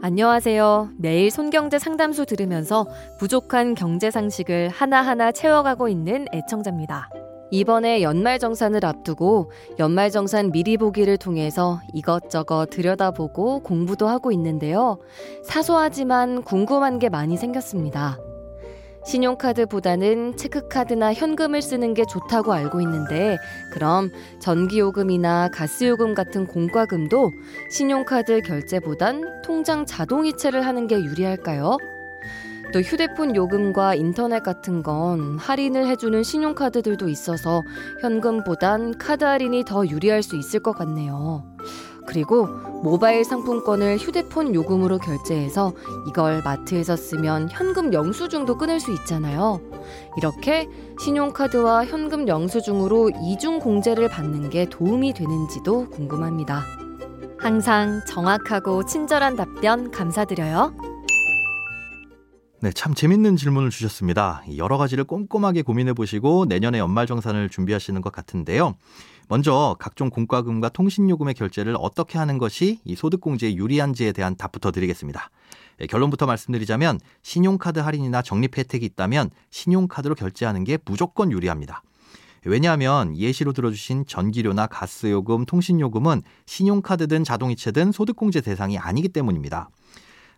안녕하세요. 매일 손경제 상담소 들으면서 부족한 경제 상식을 하나하나 채워가고 있는 애청자입니다. 이번에 연말정산을 앞두고 연말정산 미리 보기를 통해서 이것저것 들여다보고 공부도 하고 있는데요. 사소하지만 궁금한 게 많이 생겼습니다. 신용카드보다는 체크카드나 현금을 쓰는 게 좋다고 알고 있는데, 그럼 전기요금이나 가스요금 같은 공과금도 신용카드 결제보단 통장 자동이체를 하는 게 유리할까요? 또 휴대폰 요금과 인터넷 같은 건 할인을 해주는 신용카드들도 있어서 현금보단 카드 할인이 더 유리할 수 있을 것 같네요. 그리고 모바일 상품권을 휴대폰 요금으로 결제해서 이걸 마트에서 쓰면 현금 영수증도 끊을 수 있잖아요. 이렇게 신용카드와 현금 영수증으로 이중 공제를 받는 게 도움이 되는지도 궁금합니다. 항상 정확하고 친절한 답변 감사드려요. 네, 참 재밌는 질문을 주셨습니다. 여러 가지를 꼼꼼하게 고민해 보시고 내년에 연말정산을 준비하시는 것 같은데요. 먼저 각종 공과금과 통신요금의 결제를 어떻게 하는 것이 이 소득공제에 유리한지에 대한 답부터 드리겠습니다. 예, 결론부터 말씀드리자면 신용카드 할인이나 적립 혜택이 있다면 신용카드로 결제하는 게 무조건 유리합니다. 왜냐하면 예시로 들어주신 전기료나 가스요금, 통신요금은 신용카드든 자동이체든 소득공제 대상이 아니기 때문입니다.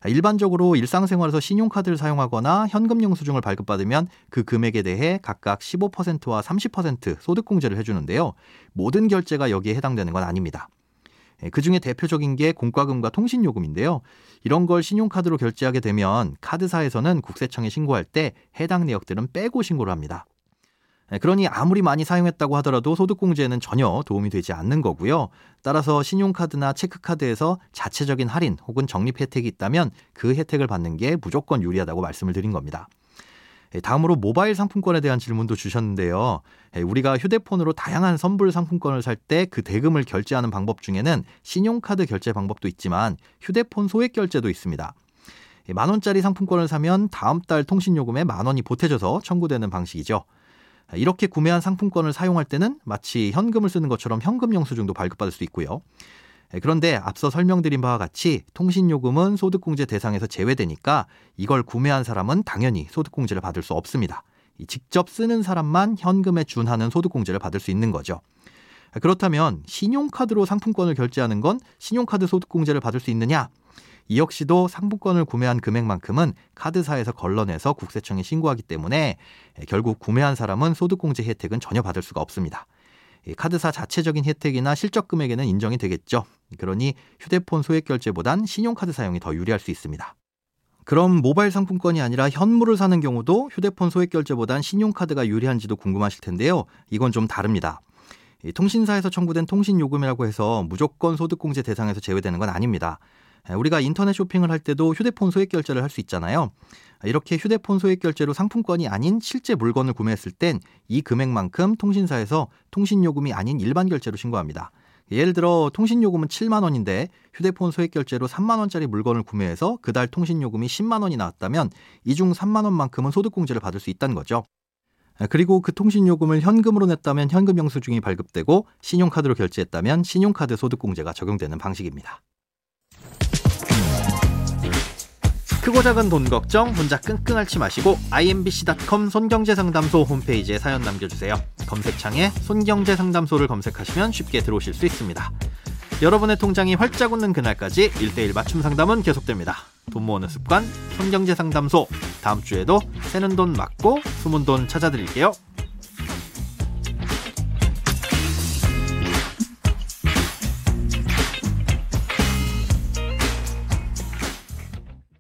일반적으로 일상생활에서 신용카드를 사용하거나 현금 영수증을 발급받으면 그 금액에 대해 각각 15%와 30% 소득공제를 해주는데요. 모든 결제가 여기에 해당되는 건 아닙니다. 예, 그 중에 대표적인 게 공과금과 통신요금인데요. 이런 걸 신용카드로 결제하게 되면 카드사에서는 국세청에 신고할 때 해당 내역들은 빼고 신고를 합니다. 네, 그러니 아무리 많이 사용했다고 하더라도 소득공제에는 전혀 도움이 되지 않는 거고요. 따라서 신용카드나 체크카드에서 자체적인 할인 혹은 적립 혜택이 있다면 그 혜택을 받는 게 무조건 유리하다고 말씀을 드린 겁니다. 네, 다음으로 모바일 상품권에 대한 질문도 주셨는데요. 네, 우리가 휴대폰으로 다양한 선불 상품권을 살 때 그 대금을 결제하는 방법 중에는 신용카드 결제 방법도 있지만 휴대폰 소액 결제도 있습니다. 만 원짜리 상품권을 사면 다음 달 통신 요금에 만 원이 보태져서 청구되는 방식이죠. 이렇게 구매한 상품권을 사용할 때는 마치 현금을 쓰는 것처럼 현금 영수증도 발급받을 수 있고요. 예, 그런데 앞서 설명드린 바와 같이 통신요금은 소득공제 대상에서 제외되니까 이걸 구매한 사람은 당연히 소득공제를 받을 수 없습니다. 직접 쓰는 사람만 현금에 준하는 소득공제를 받을 수 있는 거죠. 그렇다면 신용카드로 상품권을 결제하는 건 신용카드 소득공제를 받을 수 있느냐? 이 역시도 상품권을 구매한 금액만큼은 카드사에서 걸러내서 국세청에 신고하기 때문에 결국 구매한 사람은 소득공제 혜택은 전혀 받을 수가 없습니다. 카드사 자체적인 혜택이나 실적 금액에는 인정이 되겠죠. 그러니 휴대폰 소액 결제보단 신용카드 사용이 더 유리할 수 있습니다. 그럼 모바일 상품권이 아니라 현물을 사는 경우도 휴대폰 소액 결제보단 신용카드가 유리한지도 궁금하실 텐데요. 이건 좀 다릅니다. 통신사에서 청구된 통신요금이라고 해서 무조건 소득공제 대상에서 제외되는 건 아닙니다. 우리가 인터넷 쇼핑을 할 때도 휴대폰 소액 결제를 할 수 있잖아요. 이렇게 휴대폰 소액 결제로 상품권이 아닌 실제 물건을 구매했을 땐 이 금액만큼 통신사에서 통신요금이 아닌 일반 결제로 신고합니다. 예를 들어 통신요금은 7만 원인데 휴대폰 소액 결제로 3만 원짜리 물건을 구매해서 그달 통신요금이 10만 원이 나왔다면 이 중 3만 원만큼은 소득공제를 받을 수 있다는 거죠. 그리고 그 통신 요금을 현금으로 냈다면 현금 영수증이 발급되고 신용카드로 결제했다면 신용카드 소득공제가 적용되는 방식입니다. 크고 작은 돈 걱정 혼자 끙끙 앓지 마시고 imbc.com 손경제상담소 홈페이지에 사연 남겨주세요. 검색창에 손경제상담소를 검색하시면 쉽게 들어오실 수 있습니다. 여러분의 통장이 활짝 웃는 그날까지 1대1 맞춤 상담은 계속됩니다. 돈 모으는 습관 손경제상담소 다음 주에도 새는 돈 맞고 숨은 돈 찾아드릴게요.